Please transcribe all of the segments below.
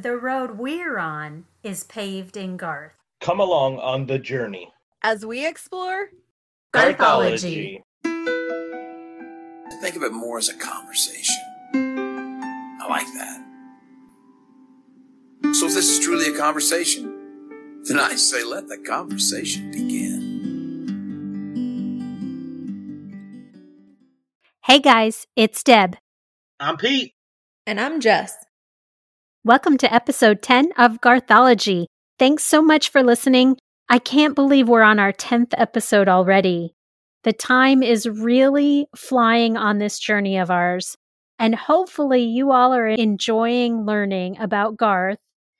The road we're on is paved in Garth. Come along on the journey. As we explore Garthology. Think of it more as a conversation. I like that. So if this is truly a conversation, then I say let the conversation begin. Hey guys, it's Deb. I'm Pete. and I'm Jess. Welcome to episode 10 of Garthology. Thanks so much for listening. I can't believe we're on our 10th episode already. The time is really flying on this journey of ours. And hopefully, you all are enjoying learning about Garth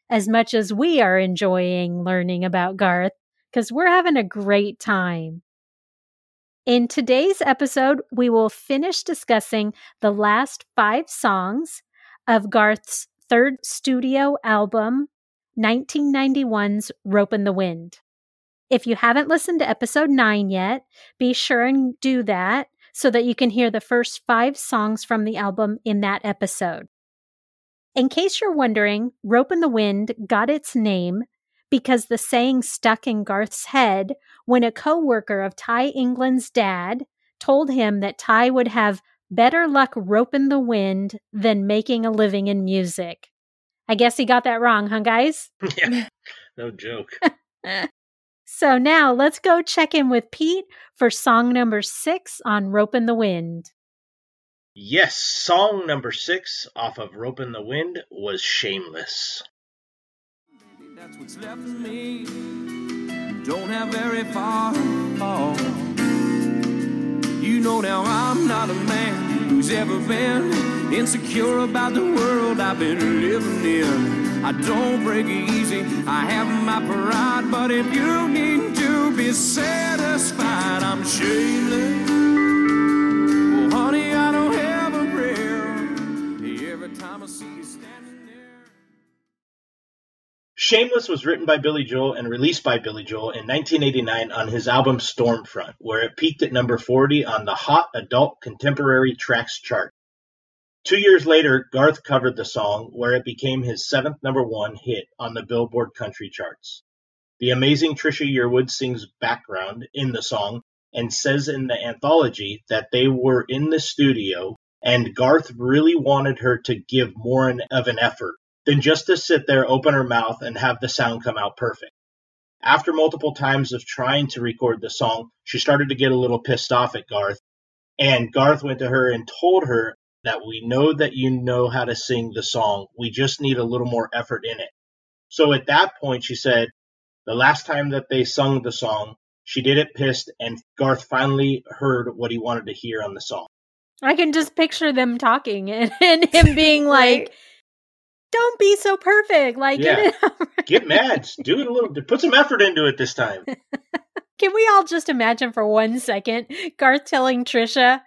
as much as we are enjoying learning about Garth because we're having a great time. In today's episode, we will finish discussing the last five songs of Garth's third studio album, 1991's Ropin' the Wind. If you haven't listened to episode nine yet, be sure and do that so that you can hear the first five songs from the album in that episode. In case you're wondering, Ropin' the Wind got its name because the saying stuck in Garth's head when a coworker of Ty England's dad told him that Ty would have better luck roping the wind than making a living in music. I guess he got that wrong, huh, guys? yeah, no joke. So now let's go check in with Pete for song number six on Ropin' the Wind. yes, song number six off of Ropin' the Wind was Shameless. That's what's left of me. Don't have very far to fall. You know now I'm not a man who's ever been insecure about the world I've been living in. I don't break easy. I have my pride, but if you need to be satisfied, I'm shameless. Shameless was written by Billy Joel and released by Billy Joel in 1989 on his album Stormfront, where it peaked at number 40 on the Hot Adult Contemporary Tracks chart. Two years later, Garth covered the song, where it became his seventh number one hit on the Billboard country charts. The amazing Trisha Yearwood sings background in the song and says in the anthology that they were in the studio and Garth really wanted her to give more of an effort than just to sit there, open her mouth, and have the sound come out perfect. After multiple times of trying to record the song, she started to get a little pissed off at Garth, and Garth went to her and told her that we know that you know how to sing the song. We just need a little more effort in it. So at that point, she said, the last time that they sung the song, she did it pissed, and Garth finally heard what he wanted to hear on the song. I can just picture them talking and, and him being like, don't be so perfect. Like, get Yeah. right." Get mad, do it a little, put some effort into it this time. Can we all just imagine for one second Garth telling Trisha,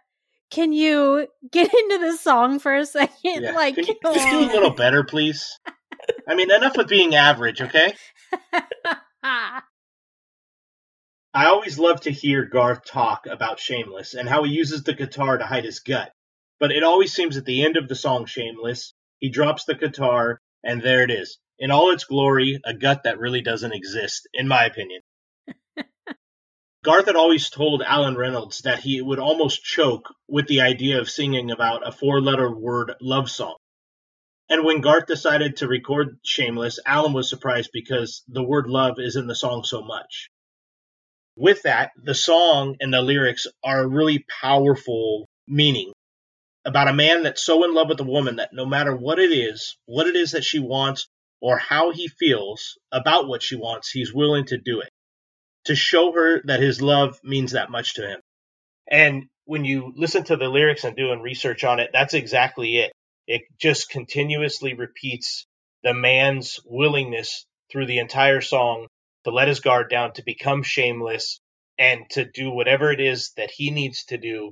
can you get into the song for a second? Yeah. Like, Can you just do a little better, please? I mean, enough with being average, okay? I always love to hear Garth talk about Shameless and how he uses the guitar to hide his gut. But it always seems at the end of the song Shameless, he drops the guitar and there it is. In all its glory, a gut that really doesn't exist, in my opinion. Garth had always told Allen Reynolds that he would almost choke with the idea of singing about a four letter word love song. And when Garth decided to record Shameless, Alan was surprised because the word love is in the song so much. With that, the song and the lyrics are a really powerful meaning about a man that's so in love with a woman that no matter what it is, what it is that she wants, or how he feels about what she wants, he's willing to do it to show her that his love means that much to him. And when you listen to the lyrics and doing research on it, that's exactly it. It just continuously repeats the man's willingness through the entire song to let his guard down, to become shameless, and to do whatever it is that he needs to do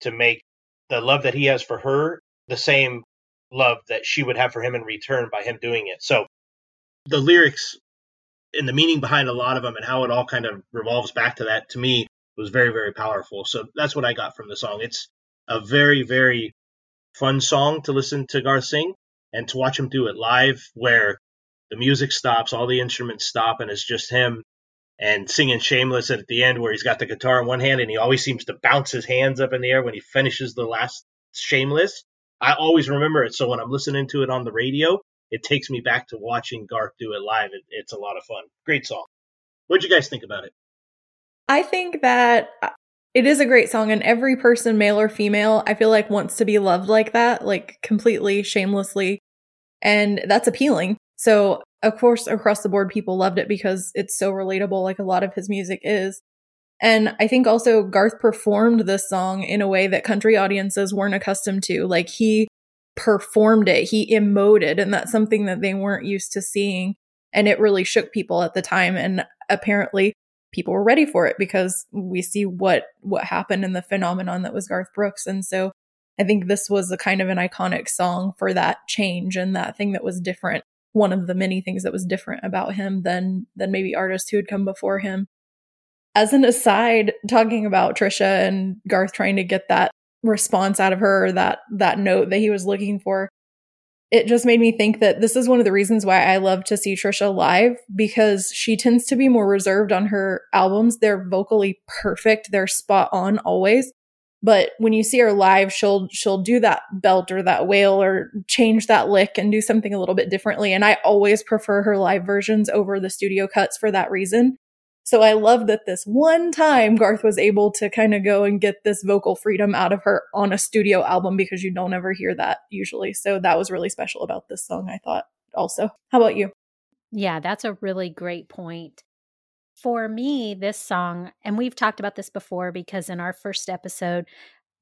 to make the love that he has for her the same love that she would have for him in return by him doing it. So the lyrics and the meaning behind a lot of them and how it all kind of revolves back to that to me was very very powerful. So that's what I got from the song. It's a very very fun song to listen to Garth sing, And to watch him do it live, where the music stops, all the instruments stop, and it's just him and singing Shameless at the end, where he's got the guitar in one hand and he always seems to bounce his hands up in the air when he finishes the last Shameless. I always remember it. So when I'm listening to it on the radio, it takes me back to watching Garth do it live. It, it's a lot of fun. Great song. What'd you guys think about it? I think that uh, it is a great song, and every person, male or female, I feel like wants to be loved like that, like completely shamelessly. And that's appealing. So, of course, across the board, people loved it because it's so relatable, like a lot of his music is. And I think also Garth performed this song in a way that country audiences weren't accustomed to. Like he performed it, he emoted, and that's something that they weren't used to seeing. And it really shook people at the time. And apparently people were ready for it because we see what what happened in the phenomenon that was Garth Brooks. And so I think this was a kind of an iconic song for that change and that thing that was different. One of the many things that was different about him than than maybe artists who had come before him. As an aside, talking about Trisha and Garth trying to get that response out of her, that that note that he was looking for, it just made me think that this is one of the reasons why I love to see Trisha live because she tends to be more reserved on her albums. They're vocally perfect, they're spot on always. But when you see her live, she'll she'll do that belt or that wail or change that lick and do something a little bit differently. And I always prefer her live versions over the studio cuts for that reason. So I love that this one time Garth was able to kind of go and get this vocal freedom out of her on a studio album because you don't ever hear that usually. So that was really special about this song, I thought also. How about you? Yeah, that's a really great point. For me, this song, and we've talked about this before because in our first episode,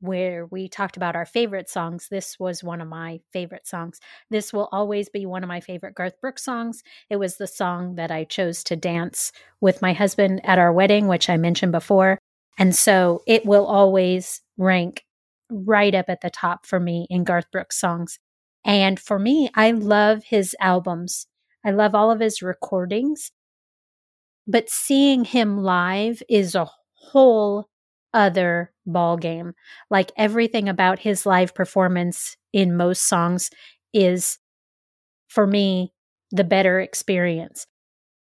where we talked about our favorite songs. This was one of my favorite songs. This will always be one of my favorite Garth Brooks songs. It was the song that I chose to dance with my husband at our wedding, which I mentioned before. And so it will always rank right up at the top for me in Garth Brooks songs. And for me, I love his albums. I love all of his recordings. But seeing him live is a whole other ball game. Like everything about his live performance in most songs is for me the better experience.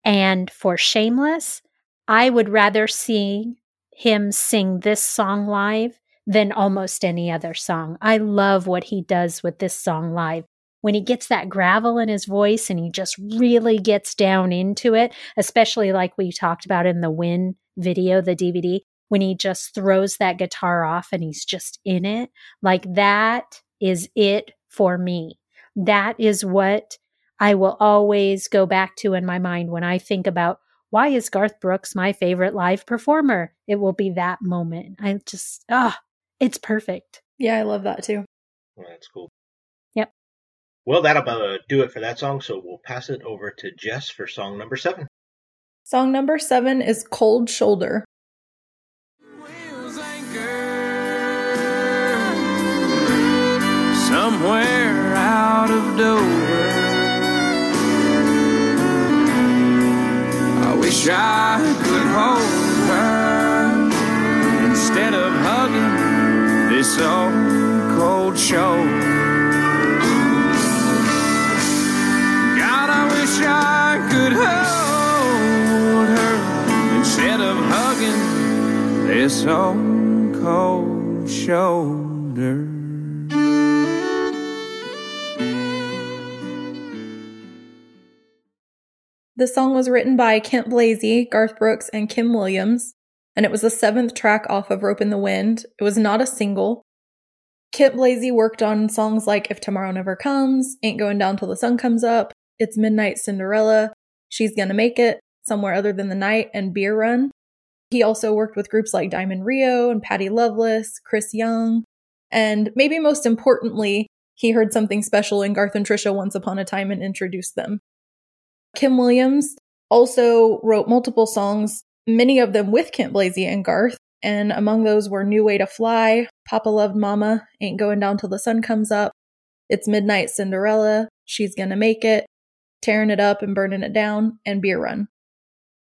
And for Shameless, I would rather see him sing this song live than almost any other song. I love what he does with this song live. When he gets that gravel in his voice and he just really gets down into it, especially like we talked about in the Win video, the DVD, when he just throws that guitar off and he's just in it. Like that is it for me. That is what I will always go back to in my mind when I think about why is Garth Brooks my favorite live performer? It will be that moment. I just, ah, oh, it's perfect. Yeah, I love that too. That's cool. Yep. Well, that'll uh, do it for that song. So we'll pass it over to Jess for song number seven. Song number seven is Cold Shoulder. somewhere out of Dover. I wish I could hold her instead of hugging this old cold shoulder. I could her instead of hugging this old cold shoulder. The song was written by Kent Blazy, Garth Brooks, and Kim Williams, and it was the seventh track off of Ropin' the Wind. It was not a single. Kent Blazy worked on songs like If Tomorrow Never Comes, Ain't Going Down Till the Sun Comes Up, It's Midnight Cinderella, She's Gonna Make It, Somewhere Other Than the Night, and Beer Run. He also worked with groups like Diamond Rio and Patty Loveless, Chris Young, and maybe most importantly, he heard something special in Garth and Trisha once upon a time and introduced them. Kim Williams also wrote multiple songs, many of them with Kent Blazy and Garth. And among those were New Way to Fly, Papa Loved Mama, Ain't Going Down Till the Sun Comes Up, It's Midnight Cinderella, She's Gonna Make It, Tearing It Up and Burning It Down, and Beer Run.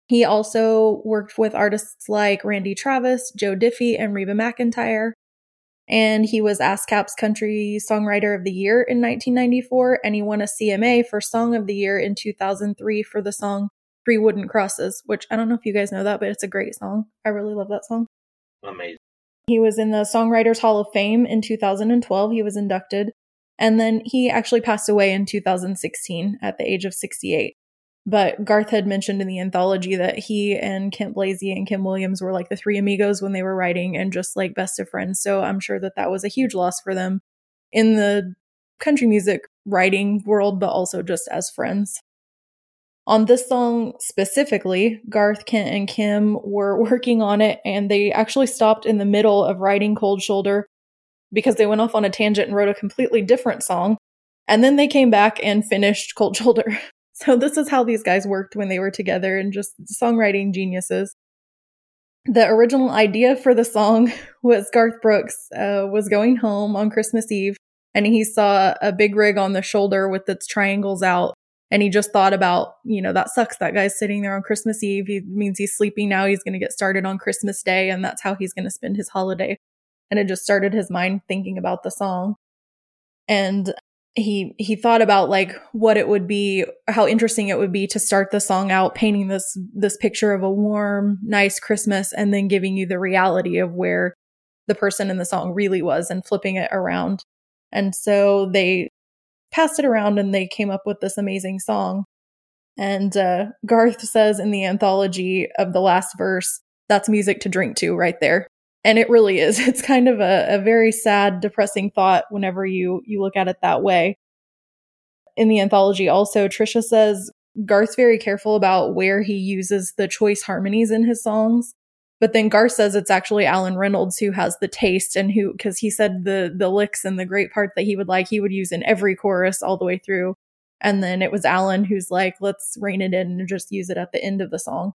He also worked with artists like Randy Travis, Joe Diffie, and Reba McEntire. and he was ASCAP's Country Songwriter of the Year in 1994, and he won a CMA for Song of the Year in 2003 for the song Three Wooden Crosses, which I don't know if you guys know that, but it's a great song. I really love that song. Amazing. He was in the Songwriters Hall of Fame in 2012. He was inducted. And then he actually passed away in 2016 at the age of 68. But Garth had mentioned in the anthology that he and Kent Blazy and Kim Williams were like the three amigos when they were writing and just like best of friends. So I'm sure that that was a huge loss for them in the country music writing world, but also just as friends. On this song specifically, Garth, Kent, and Kim were working on it and they actually stopped in the middle of writing Cold Shoulder because they went off on a tangent and wrote a completely different song. And then they came back and finished Cold Shoulder. So this is how these guys worked when they were together and just songwriting geniuses. The original idea for the song was Garth Brooks uh, was going home on Christmas Eve and he saw a big rig on the shoulder with its triangles out. And he just thought about, you know, that sucks. That guy's sitting there on Christmas Eve. He means he's sleeping now. He's going to get started on Christmas Day, and that's how he's going to spend his holiday. And it just started his mind thinking about the song. And he he thought about like what it would be how interesting it would be to start the song out painting this this picture of a warm nice christmas and then giving you the reality of where the person in the song really was and flipping it around. And so they passed it around and they came up with this amazing song. And uh, garth says in the anthology of the last verse that's music to drink to right there and it really is. It's kind of a, a very sad depressing thought whenever you you look at it that way. In the anthology also trisha says garth's very careful about where he uses the choice harmonies in his songs but then garth says it's actually allen reynolds who has the taste and who because he said the the licks and the great part that he would like he would use in every chorus all the way through. And then it was alan who's like let's rein it in and just use it at the end of the song.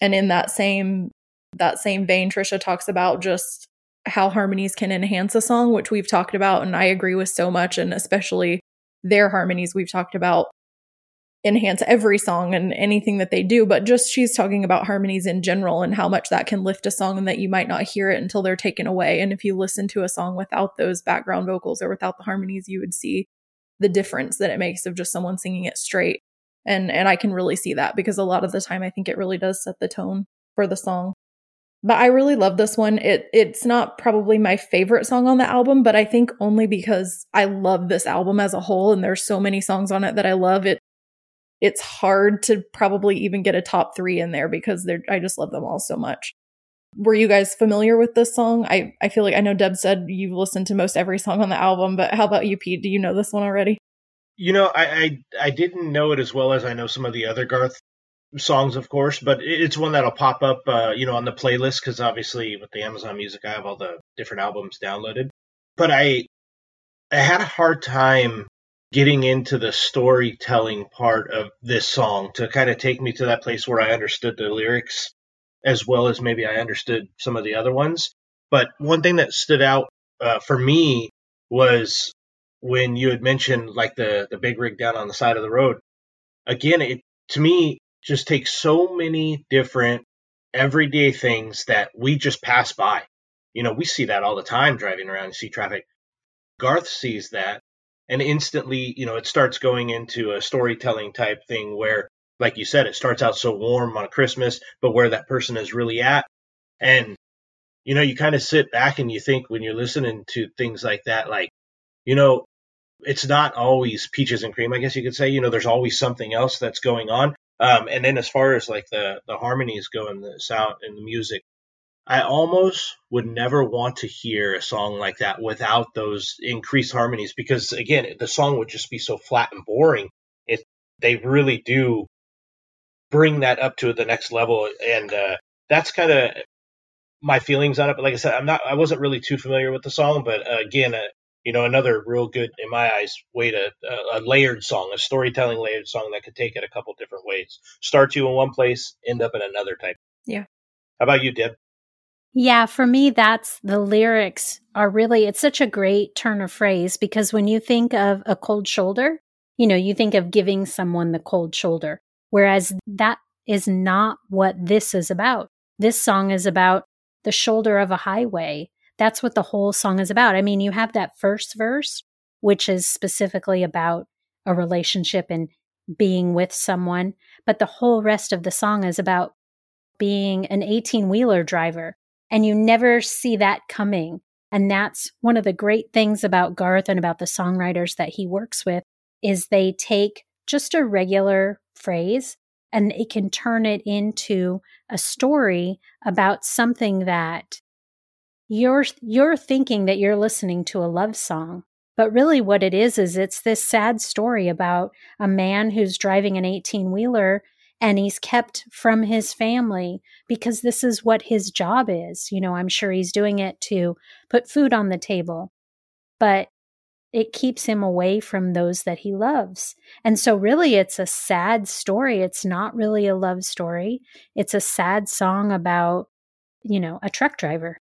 And in that same that same vein, Trisha talks about just how harmonies can enhance a song, which we've talked about, and I agree with so much, and especially their harmonies we've talked about enhance every song and anything that they do, but just she's talking about harmonies in general and how much that can lift a song and that you might not hear it until they're taken away. And if you listen to a song without those background vocals or without the harmonies, you would see the difference that it makes of just someone singing it straight. And and I can really see that because a lot of the time I think it really does set the tone for the song. But I really love this one. It it's not probably my favorite song on the album, but I think only because I love this album as a whole and there's so many songs on it that I love it. It's hard to probably even get a top 3 in there because they're I just love them all so much. Were you guys familiar with this song? I I feel like I know Deb said you've listened to most every song on the album, but how about you Pete? Do you know this one already? You know, I, I I didn't know it as well as I know some of the other Garth songs, of course, but it's one that'll pop up, uh, you know, on the playlist because obviously with the Amazon Music, I have all the different albums downloaded. But I, I had a hard time getting into the storytelling part of this song to kind of take me to that place where I understood the lyrics as well as maybe I understood some of the other ones. But one thing that stood out uh, for me was when you had mentioned like the the big rig down on the side of the road. Again, it to me just take so many different everyday things that we just pass by. You know, we see that all the time driving around and see traffic. Garth sees that and instantly, you know, it starts going into a storytelling type thing where, like you said, it starts out so warm on Christmas, but where that person is really at. And, you know, you kind of sit back and you think when you're listening to things like that, like, you know, it's not always peaches and cream, I guess you could say. You know, there's always something else that's going on. Um, and then as far as like the, the harmonies go and the sound and the music, I almost would never want to hear a song like that without those increased harmonies because again, the song would just be so flat and boring. It, they really do bring that up to the next level. And, uh, that's kind of my feelings on it. But like I said, I'm not, I wasn't really too familiar with the song, but uh, again, uh, you know, another real good, in my eyes, way to uh, a layered song, a storytelling layered song that could take it a couple different ways. Start you in one place, end up in another type. Yeah. How about you, Deb? Yeah, for me, that's the lyrics are really, it's such a great turn of phrase because when you think of a cold shoulder, you know, you think of giving someone the cold shoulder, whereas that is not what this is about. This song is about the shoulder of a highway that's what the whole song is about. I mean, you have that first verse, which is specifically about a relationship and being with someone, but the whole rest of the song is about being an 18 wheeler driver. And you never see that coming. And that's one of the great things about Garth and about the songwriters that he works with is they take just a regular phrase and it can turn it into a story about something that you're you're thinking that you're listening to a love song but really what it is is it's this sad story about a man who's driving an 18 wheeler and he's kept from his family because this is what his job is you know i'm sure he's doing it to put food on the table but it keeps him away from those that he loves. And so, really, it's a sad story. It's not really a love story. It's a sad song about, you know, a truck driver.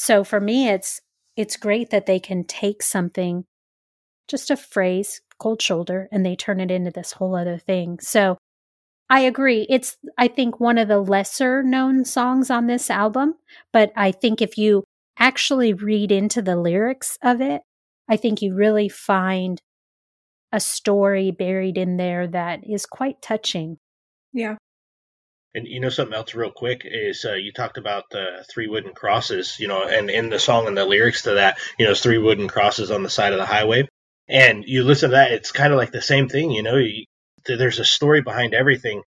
So, for me, it's it's great that they can take something, just a phrase, cold shoulder, and they turn it into this whole other thing. So, I agree. It's, I think, one of the lesser known songs on this album. But I think if you actually read into the lyrics of it, I think you really find a story buried in there that is quite touching. Yeah. And you know something else real quick is uh, you talked about the three wooden crosses, you know, and in the song and the lyrics to that, you know, it's three wooden crosses on the side of the highway. And you listen to that, it's kind of like the same thing, you know. You, there's a story behind everything.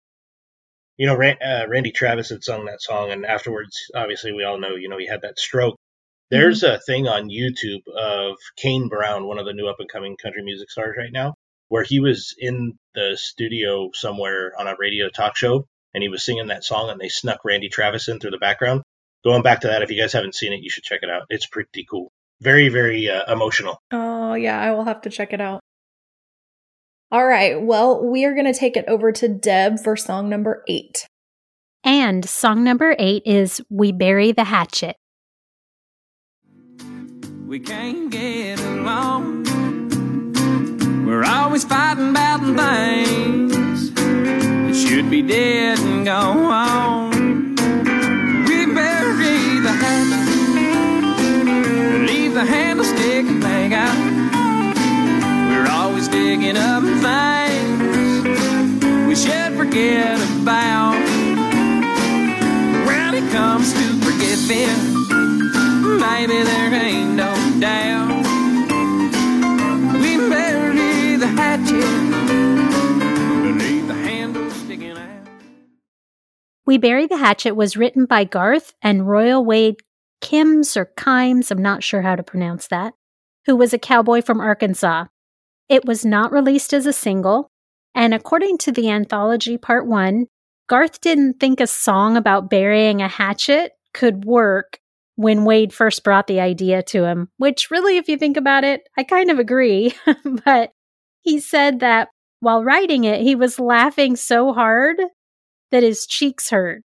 You know, uh, Randy Travis had sung that song, and afterwards, obviously, we all know, you know, he had that stroke. There's mm-hmm. a thing on YouTube of Kane Brown, one of the new up and coming country music stars right now, where he was in the studio somewhere on a radio talk show and he was singing that song and they snuck Randy Travis in through the background. Going back to that, if you guys haven't seen it, you should check it out. It's pretty cool. Very, very uh, emotional. Oh, yeah, I will have to check it out. All right, well, we are going to take it over to Deb for song number eight. And song number eight is We Bury the Hatchet we can't get along. We're always fighting about things that should be dead and gone. Bury the Hatchet was written by Garth and Royal Wade Kims or Kimes, I'm not sure how to pronounce that, who was a cowboy from Arkansas. It was not released as a single, and according to the anthology part one, Garth didn't think a song about burying a hatchet could work when Wade first brought the idea to him, which really, if you think about it, I kind of agree. but he said that while writing it, he was laughing so hard that his cheeks hurt.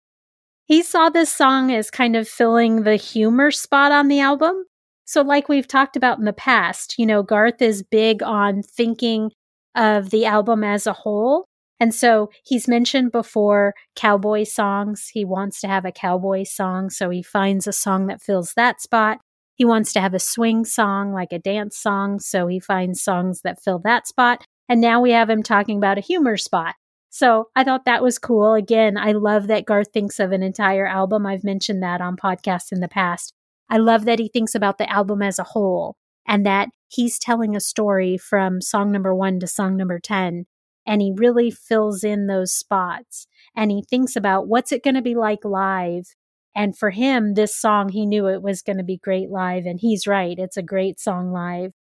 He saw this song as kind of filling the humor spot on the album. So, like we've talked about in the past, you know, Garth is big on thinking of the album as a whole. And so he's mentioned before cowboy songs. He wants to have a cowboy song. So he finds a song that fills that spot. He wants to have a swing song, like a dance song. So he finds songs that fill that spot. And now we have him talking about a humor spot. So I thought that was cool. Again, I love that Garth thinks of an entire album. I've mentioned that on podcasts in the past. I love that he thinks about the album as a whole and that he's telling a story from song number one to song number 10 and he really fills in those spots and he thinks about what's it going to be like live and for him this song he knew it was going to be great live and he's right it's a great song live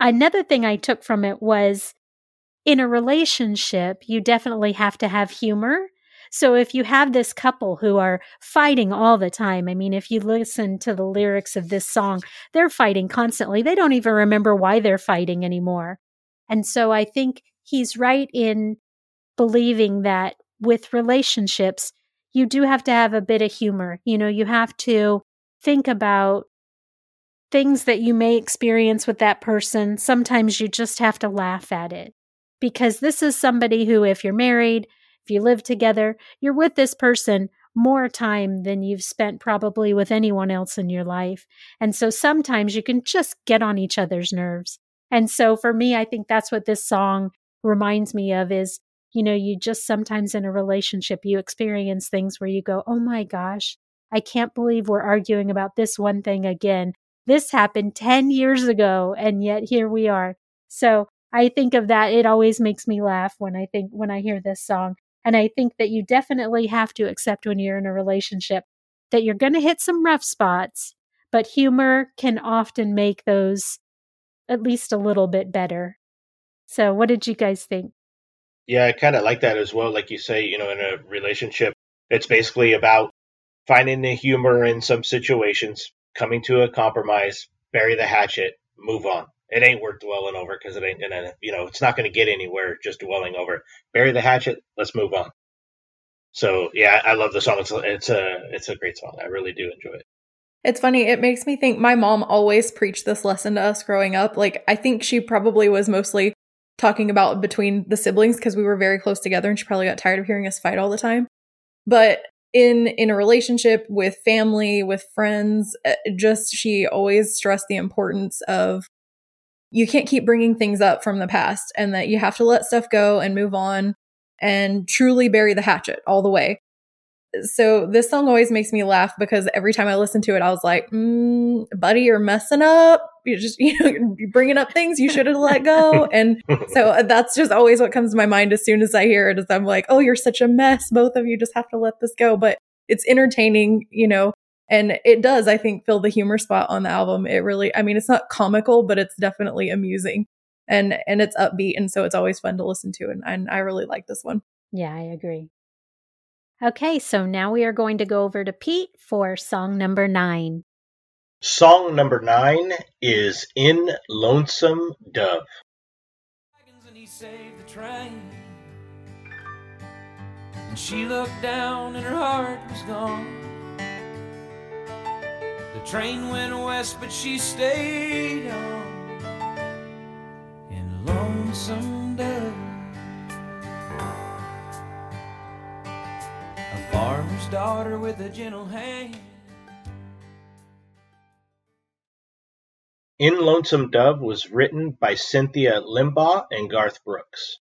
another thing i took from it was in a relationship you definitely have to have humor so if you have this couple who are fighting all the time, I mean, if you listen to the lyrics of this song, they're fighting constantly. They don't even remember why they're fighting anymore. And so I think he's right in believing that with relationships, you do have to have a bit of humor. You know, you have to think about things that you may experience with that person. Sometimes you just have to laugh at it because this is somebody who, if you're married, if you live together, you're with this person more time than you've spent probably with anyone else in your life. And so sometimes you can just get on each other's nerves. And so for me, I think that's what this song reminds me of is, you know, you just sometimes in a relationship, you experience things where you go, Oh my gosh, I can't believe we're arguing about this one thing again. This happened 10 years ago, and yet here we are. So I think of that. It always makes me laugh when I think, when I hear this song. And I think that you definitely have to accept when you're in a relationship that you're going to hit some rough spots, but humor can often make those at least a little bit better. So, what did you guys think? Yeah, I kind of like that as well. Like you say, you know, in a relationship, it's basically about finding the humor in some situations, coming to a compromise, bury the hatchet, move on. It ain't worth dwelling over because it ain't gonna, you know, it's not gonna get anywhere just dwelling over. Bury the hatchet. Let's move on. So yeah, I love the song. It's a, it's a it's a great song. I really do enjoy it. It's funny. It makes me think my mom always preached this lesson to us growing up. Like I think she probably was mostly talking about between the siblings because we were very close together and she probably got tired of hearing us fight all the time. But in in a relationship with family, with friends, uh, just she always stressed the importance of you can't keep bringing things up from the past and that you have to let stuff go and move on and truly bury the hatchet all the way so this song always makes me laugh because every time I listen to it, I was like, mm, "Buddy, you're messing up. You're just you know you're bringing up things you should have let go." And so uh, that's just always what comes to my mind as soon as I hear it. Is I'm like, "Oh, you're such a mess. Both of you just have to let this go." But it's entertaining, you know, and it does I think fill the humor spot on the album. It really, I mean, it's not comical, but it's definitely amusing, and and it's upbeat, and so it's always fun to listen to. And, and I really like this one. Yeah, I agree. Okay, so now we are going to go over to Pete for song number nine. Song number nine is In Lonesome Dove. And she looked down and her heart was gone. The train went west, but she stayed on in Lonesome Dove. farmer's daughter with a gentle hand. In Lonesome Dove was written by Cynthia Limbaugh and Garth Brooks.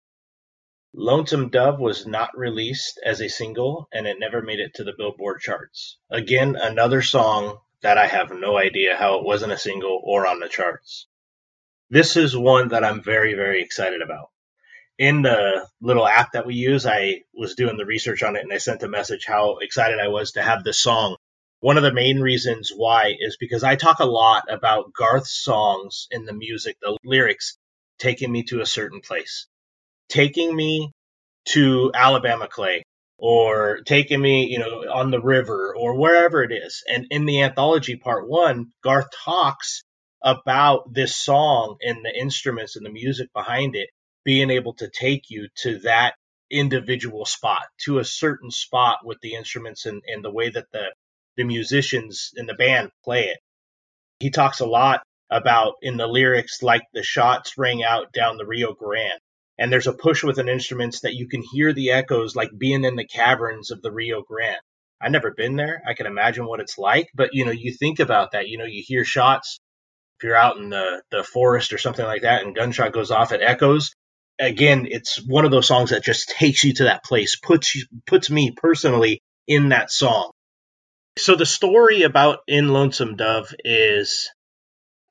Lonesome Dove was not released as a single and it never made it to the Billboard charts. Again, another song that I have no idea how it wasn't a single or on the charts. This is one that I'm very, very excited about in the little app that we use, I was doing the research on it and I sent a message how excited I was to have this song. One of the main reasons why is because I talk a lot about Garth's songs in the music, the lyrics taking me to a certain place, taking me to Alabama Clay or taking me, you know, on the river or wherever it is. And in the anthology part one, Garth talks about this song and the instruments and the music behind it being able to take you to that individual spot, to a certain spot with the instruments and, and the way that the, the musicians in the band play it. He talks a lot about in the lyrics, like the shots rang out down the Rio Grande. And there's a push with an instruments that you can hear the echoes like being in the caverns of the Rio Grande. I've never been there. I can imagine what it's like, but you know, you think about that. You know, you hear shots if you're out in the, the forest or something like that and gunshot goes off, it echoes again, it's one of those songs that just takes you to that place, puts you, puts me personally in that song. So the story about In Lonesome Dove is,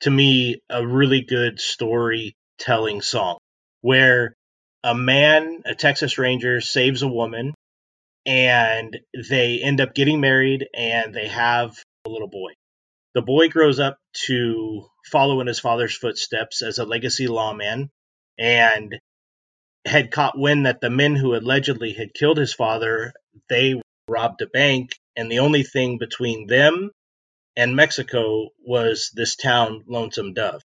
to me, a really good storytelling song where a man, a Texas Ranger, saves a woman and they end up getting married and they have a little boy. The boy grows up to follow in his father's footsteps as a legacy lawman and had caught wind that the men who allegedly had killed his father, they robbed a bank, and the only thing between them and Mexico was this town, Lonesome Dove.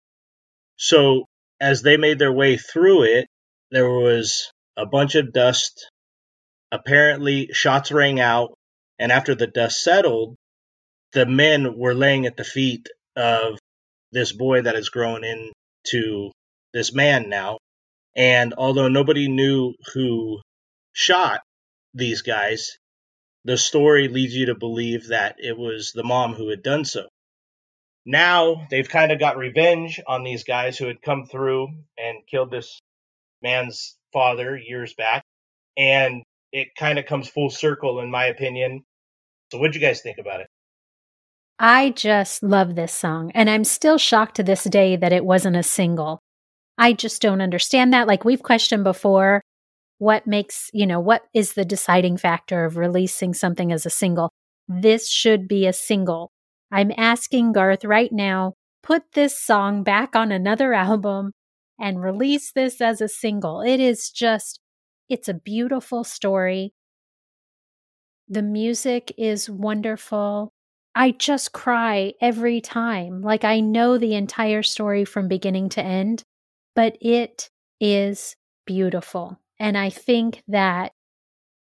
So as they made their way through it, there was a bunch of dust. Apparently, shots rang out, and after the dust settled, the men were laying at the feet of this boy that has grown into this man now and although nobody knew who shot these guys, the story leads you to believe that it was the mom who had done so. Now they've kind of got revenge on these guys who had come through and killed this man's father years back. And it kind of comes full circle, in my opinion. So, what'd you guys think about it? I just love this song, and I'm still shocked to this day that it wasn't a single. I just don't understand that. Like we've questioned before, what makes, you know, what is the deciding factor of releasing something as a single? This should be a single. I'm asking Garth right now, put this song back on another album and release this as a single. It is just, it's a beautiful story. The music is wonderful. I just cry every time. Like I know the entire story from beginning to end, but it is beautiful. And I think that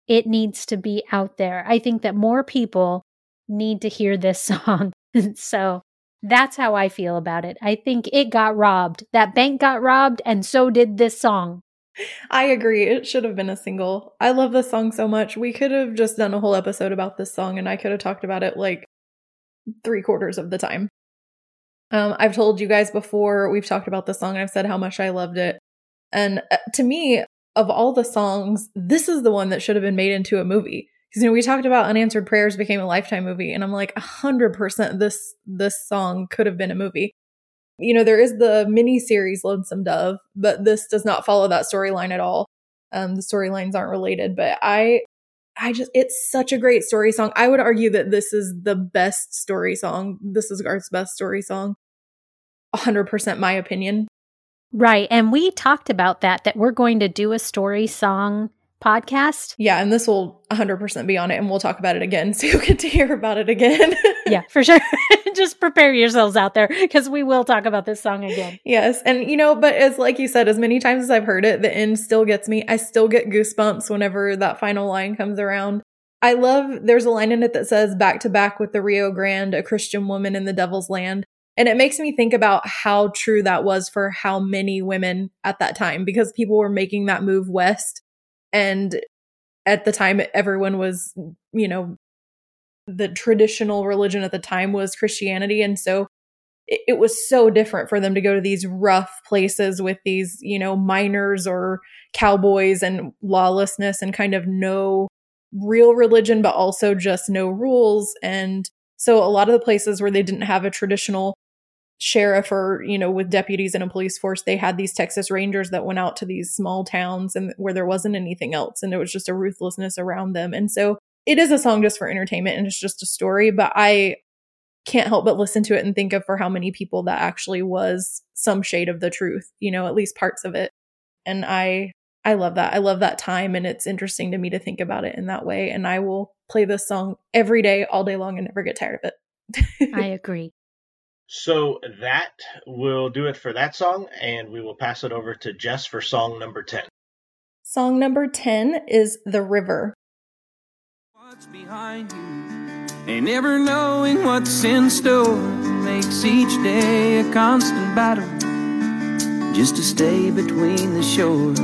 it needs to be out there. I think that more people need to hear this song. so that's how I feel about it. I think it got robbed. That bank got robbed, and so did this song. I agree. It should have been a single. I love this song so much. We could have just done a whole episode about this song, and I could have talked about it like three quarters of the time. Um, I've told you guys before, we've talked about the song, I've said how much I loved it. And uh, to me, of all the songs, this is the one that should have been made into a movie. Because you know, we talked about unanswered prayers became a lifetime movie, and I'm like, hundred percent this this song could have been a movie. You know, there is the mini series Lonesome Dove, but this does not follow that storyline at all. Um, the storylines aren't related, but I I just, it's such a great story song. I would argue that this is the best story song. This is Garth's best story song. 100% my opinion. Right. And we talked about that, that we're going to do a story song podcast. Yeah. And this will 100% be on it and we'll talk about it again. So you'll get to hear about it again. yeah, for sure. Just prepare yourselves out there because we will talk about this song again. Yes. And, you know, but as like you said, as many times as I've heard it, the end still gets me. I still get goosebumps whenever that final line comes around. I love, there's a line in it that says, back to back with the Rio Grande, a Christian woman in the devil's land. And it makes me think about how true that was for how many women at that time because people were making that move west. And at the time, everyone was, you know, the traditional religion at the time was Christianity. And so it, it, was so different for them to go to these rough places with these, you know, miners or cowboys and lawlessness and kind of no real religion, but also just no rules. And so a lot of the places where they didn't have a traditional sheriff or you know with deputies and a police force they had these texas rangers that went out to these small towns and where there wasn't anything else and it was just a ruthlessness around them and so it is a song just for entertainment and it's just a story, but I can't help but listen to it and think of for how many people that actually was some shade of the truth, you know, at least parts of it. And I I love that. I love that time and it's interesting to me to think about it in that way and I will play this song every day all day long and never get tired of it. I agree. So that will do it for that song and we will pass it over to Jess for song number 10. Song number 10 is The River what's behind you. And never knowing what's in store makes each day a constant battle just to stay between the shore.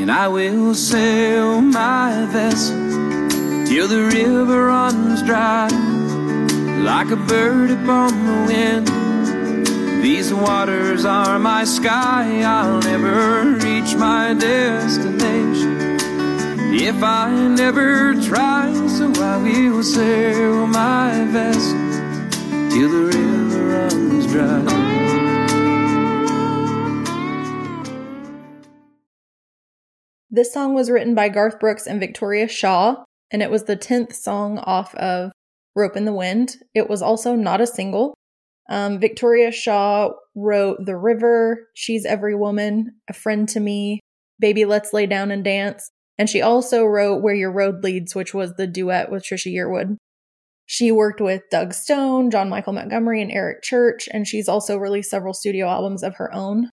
And I will sail my vessel till the river runs dry like a bird upon the wind. These waters are my sky, I'll never reach my destination if I never try, so I will sail my vessel till the river runs dry. This song was written by Garth Brooks and Victoria Shaw, and it was the 10th song off of Ropin' the Wind. It was also not a single. Um, Victoria Shaw wrote The River, She's Every Woman, A Friend to Me, Baby Let's Lay Down and Dance, and she also wrote Where Your Road Leads, which was the duet with Trisha Yearwood. She worked with Doug Stone, John Michael Montgomery, and Eric Church, and she's also released several studio albums of her own.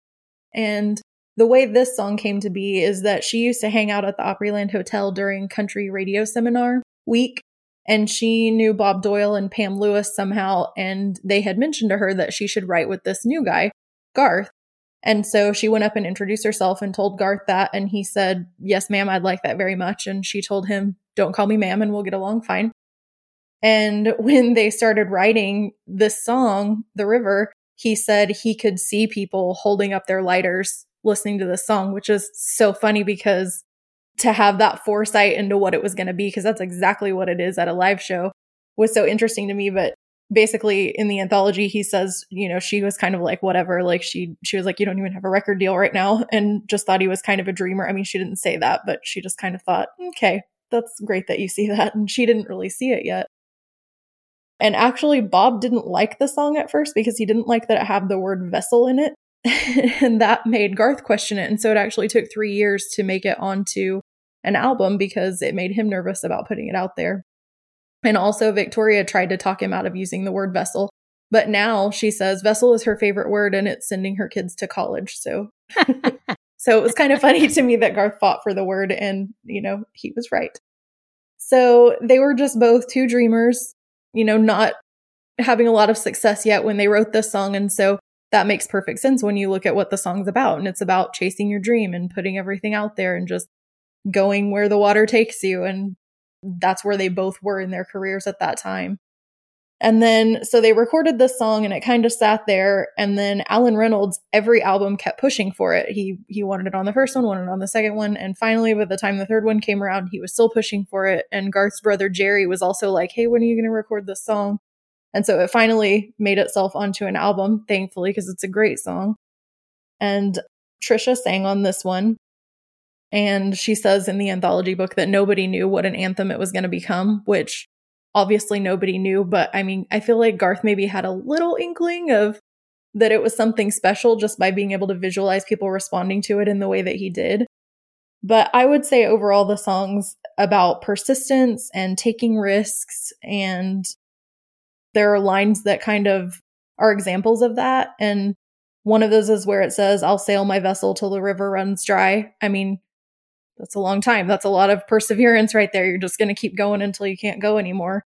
And the way this song came to be is that she used to hang out at the Opryland Hotel during country radio seminar week, and she knew Bob Doyle and Pam Lewis somehow, and they had mentioned to her that she should write with this new guy, Garth. And so she went up and introduced herself and told Garth that. And he said, Yes, ma'am, I'd like that very much. And she told him don't call me ma'am and we'll get along fine. And when they started writing this song, The River, he said he could see people holding up their lighters listening to this song, which is so funny because to have that foresight into what it was going to be, because that's exactly what it is at a live show, was so interesting to me. But basically in the anthology he says you know she was kind of like whatever like she she was like you don't even have a record deal right now and just thought he was kind of a dreamer. I mean she didn't say that but she just kind of thought okay that's great that you see that and she didn't really see it yet. And actually bob didn't like the song at first because he didn't like that it had the word vessel in it and that made garth question it and so it actually took three years to make it onto an album because it made him nervous about putting it out there and also, Victoria tried to talk him out of using the word vessel. But now she says vessel is her favorite word and it's sending her kids to college. So, so it was kind of funny to me that Garth fought for the word and, you know, he was right. So they were just both two dreamers, you know, not having a lot of success yet when they wrote this song. And so that makes perfect sense when you look at what the song's about. And it's about chasing your dream and putting everything out there and just going where the water takes you and that's where they both were in their careers at that time. And then, so they recorded this song and it kind of sat there. And then Allen Reynolds, every album kept pushing for it. He, he wanted it on the first one, wanted it on the second one. And finally, by the time the third one came around, he was still pushing for it. And Garth's brother Jerry was also like, Hey, when are you going to record this song? And so it finally made itself onto an album, thankfully, because it's a great song. And Trisha sang on this one. And she says in the anthology book that nobody knew what an anthem it was going to become, which obviously nobody knew. But I mean, I feel like Garth maybe had a little inkling of that it was something special just by being able to visualize people responding to it in the way that he did. But I would say overall, the song's about persistence and taking risks. And there are lines that kind of are examples of that. And one of those is where it says, I'll sail my vessel till the river runs dry. I mean, that's a long time. That's a lot of perseverance right there. You're just going to keep going until you can't go anymore.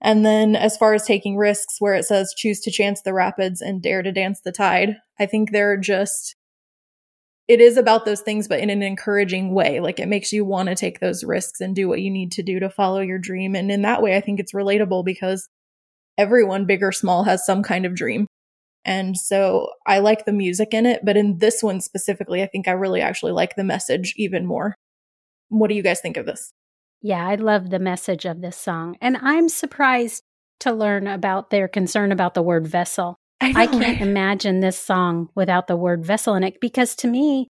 And then as far as taking risks, where it says choose to chance the rapids and dare to dance the tide, I think they're just, it is about those things, but in an encouraging way. Like it makes you want to take those risks and do what you need to do to follow your dream. And in that way, I think it's relatable because everyone, big or small, has some kind of dream. And so I like the music in it, but in this one specifically, I think I really actually like the message even more. What do you guys think of this? Yeah, I love the message of this song. And I'm surprised to learn about their concern about the word vessel. I, know, I can't right? imagine this song without the word vessel in it because to me,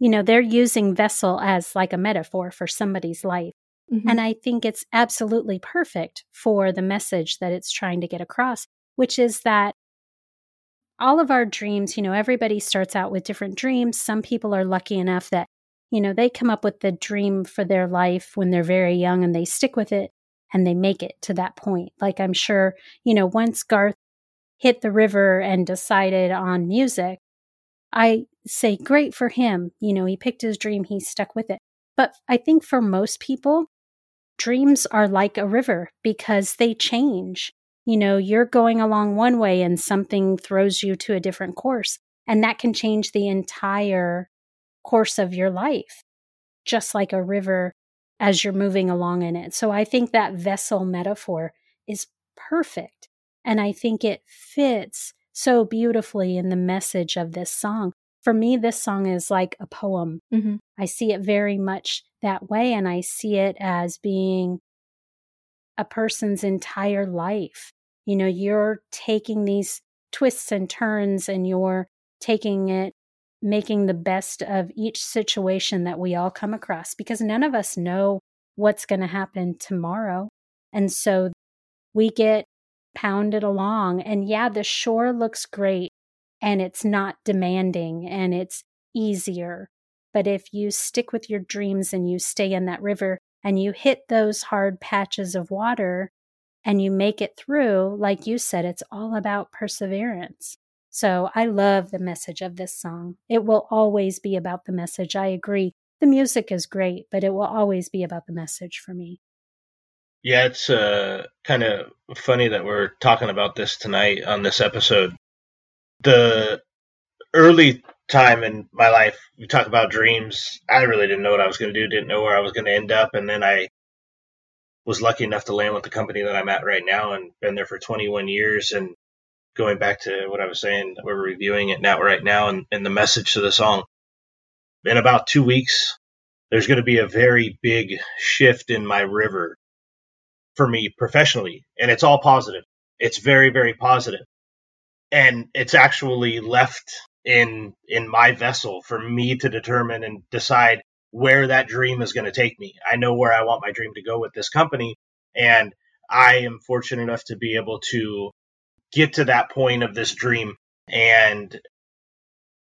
you know, they're using vessel as like a metaphor for somebody's life. Mm-hmm. And I think it's absolutely perfect for the message that it's trying to get across, which is that all of our dreams, you know, everybody starts out with different dreams. Some people are lucky enough that, you know, they come up with the dream for their life when they're very young and they stick with it and they make it to that point. Like I'm sure, you know, once Garth hit the river and decided on music, I say great for him. You know, he picked his dream, he stuck with it. But I think for most people, dreams are like a river because they change you know, you're going along one way and something throws you to a different course. And that can change the entire course of your life, just like a river as you're moving along in it. So I think that vessel metaphor is perfect. And I think it fits so beautifully in the message of this song. For me, this song is like a poem. Mm-hmm. I see it very much that way. And I see it as being a person's entire life. You know, you're taking these twists and turns and you're taking it, making the best of each situation that we all come across because none of us know what's going to happen tomorrow. And so we get pounded along. And yeah, the shore looks great and it's not demanding and it's easier. But if you stick with your dreams and you stay in that river, and you hit those hard patches of water and you make it through, like you said, it's all about perseverance. So I love the message of this song. It will always be about the message. I agree. The music is great, but it will always be about the message for me. Yeah, it's uh, kind of funny that we're talking about this tonight on this episode. The early time in my life, we talk about dreams. I really didn't know what I was going to do, didn't know where I was going to end up. And then I was lucky enough to land with the company that I'm at right now and been there for 21 years. And going back to what I was saying, we're reviewing it now right now and, and the message to the song. In about two weeks, there's going to be a very big shift in my river for me professionally, and it's all positive. It's very, very positive. And it's actually left in in my vessel for me to determine and decide where that dream is going to take me. I know where I want my dream to go with this company and I am fortunate enough to be able to get to that point of this dream and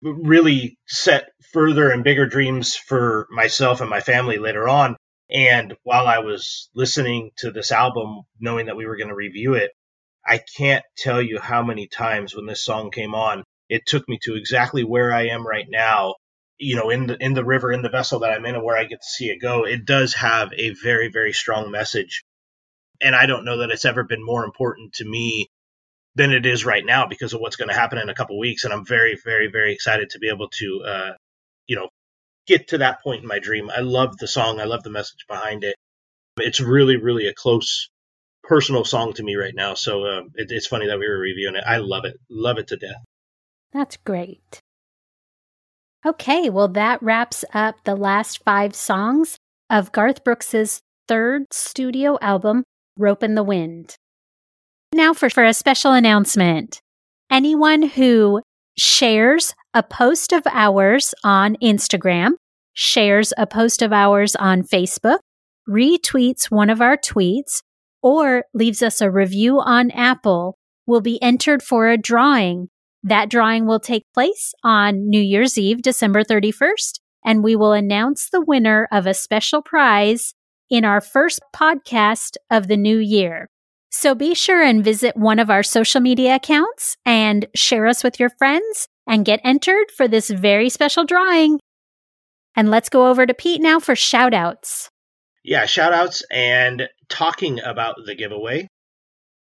really set further and bigger dreams for myself and my family later on. And while I was listening to this album, knowing that we were going to review it, I can't tell you how many times when this song came on, it took me to exactly where I am right now. You know, in the in the river, in the vessel that I'm in, and where I get to see it go. It does have a very, very strong message, and I don't know that it's ever been more important to me than it is right now because of what's going to happen in a couple weeks. And I'm very, very, very excited to be able to, uh, you know, get to that point in my dream. I love the song. I love the message behind it. It's really, really a close personal song to me right now. So uh, it, it's funny that we were reviewing it. I love it. Love it to death. That's great. Okay, well, that wraps up the last five songs of Garth Brooks's third studio album, Ropin' the Wind. Now for, for a special announcement. Anyone who shares a post of ours on Instagram, shares a post of ours on Facebook, retweets one of our tweets, or leaves us a review on Apple will be entered for a drawing. That drawing will take place on New Year's Eve, December 31st, and we will announce the winner of a special prize in our first podcast of the new year. So be sure and visit one of our social media accounts and share us with your friends and get entered for this very special drawing. And let's go over to Pete now for shout outs. Yeah, shout outs and talking about the giveaway.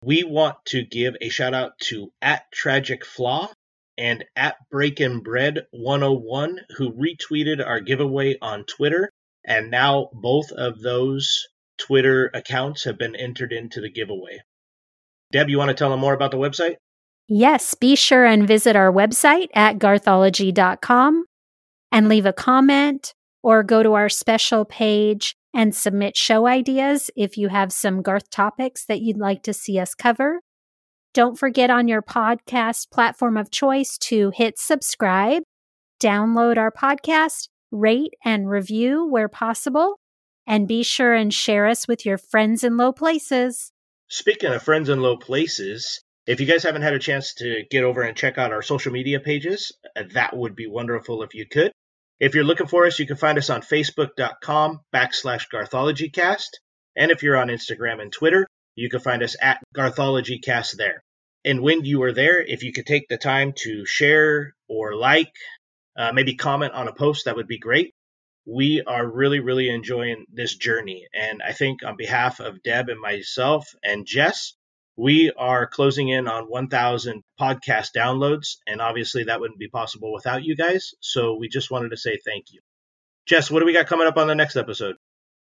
We want to give a shout out to at Tragic Flaw and at Breakin' Bread 101 who retweeted our giveaway on Twitter. And now both of those Twitter accounts have been entered into the giveaway. Deb, you want to tell them more about the website? Yes, be sure and visit our website at garthology.com and leave a comment or go to our special page and submit show ideas if you have some Garth topics that you'd like to see us cover. Don't forget on your podcast platform of choice to hit subscribe, download our podcast, rate and review where possible, and be sure and share us with your friends in low places. Speaking of friends in low places, if you guys haven't had a chance to get over and check out our social media pages, that would be wonderful if you could. If you're looking for us, you can find us on facebook.com backslash garthologycast. And if you're on Instagram and Twitter, you can find us at garthologycast there. And when you are there, if you could take the time to share or like, uh, maybe comment on a post, that would be great we are really, really enjoying this journey. And I think on behalf of Deb and myself and Jess, we are closing in on 1,000 podcast downloads. And obviously, that wouldn't be possible without you guys. So we just wanted to say thank you. Jess, what do we got coming up on the next episode?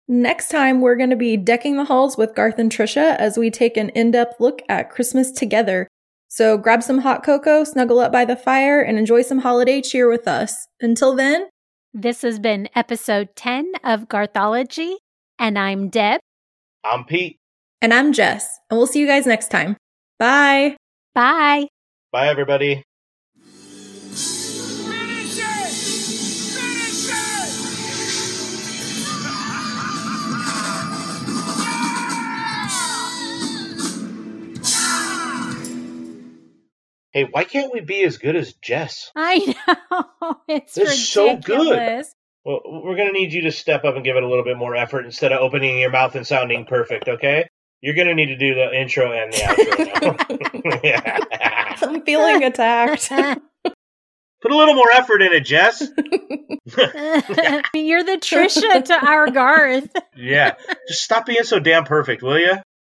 Next time, we're going to be decking the halls with Garth and Trisha as we take an in depth look at Christmas together. So grab some hot cocoa, snuggle up by the fire, and enjoy some holiday cheer with us. Until then, this has been episode 10 of Garthology, and I'm Deb. I'm Pete. And I'm Jess. And we'll see you guys next time. Bye. Bye. Bye, everybody. Hey, why can't we be as good as Jess? I know. It's This so good. Well, we're going to need you to step up and give it a little bit more effort instead of opening your mouth and sounding perfect, okay? You're going to need to do the intro and the outro. yeah. I'm feeling attacked. Put a little more effort in it, Jess. You're the Trisha to our Garth. yeah. Just stop being so damn perfect, will you?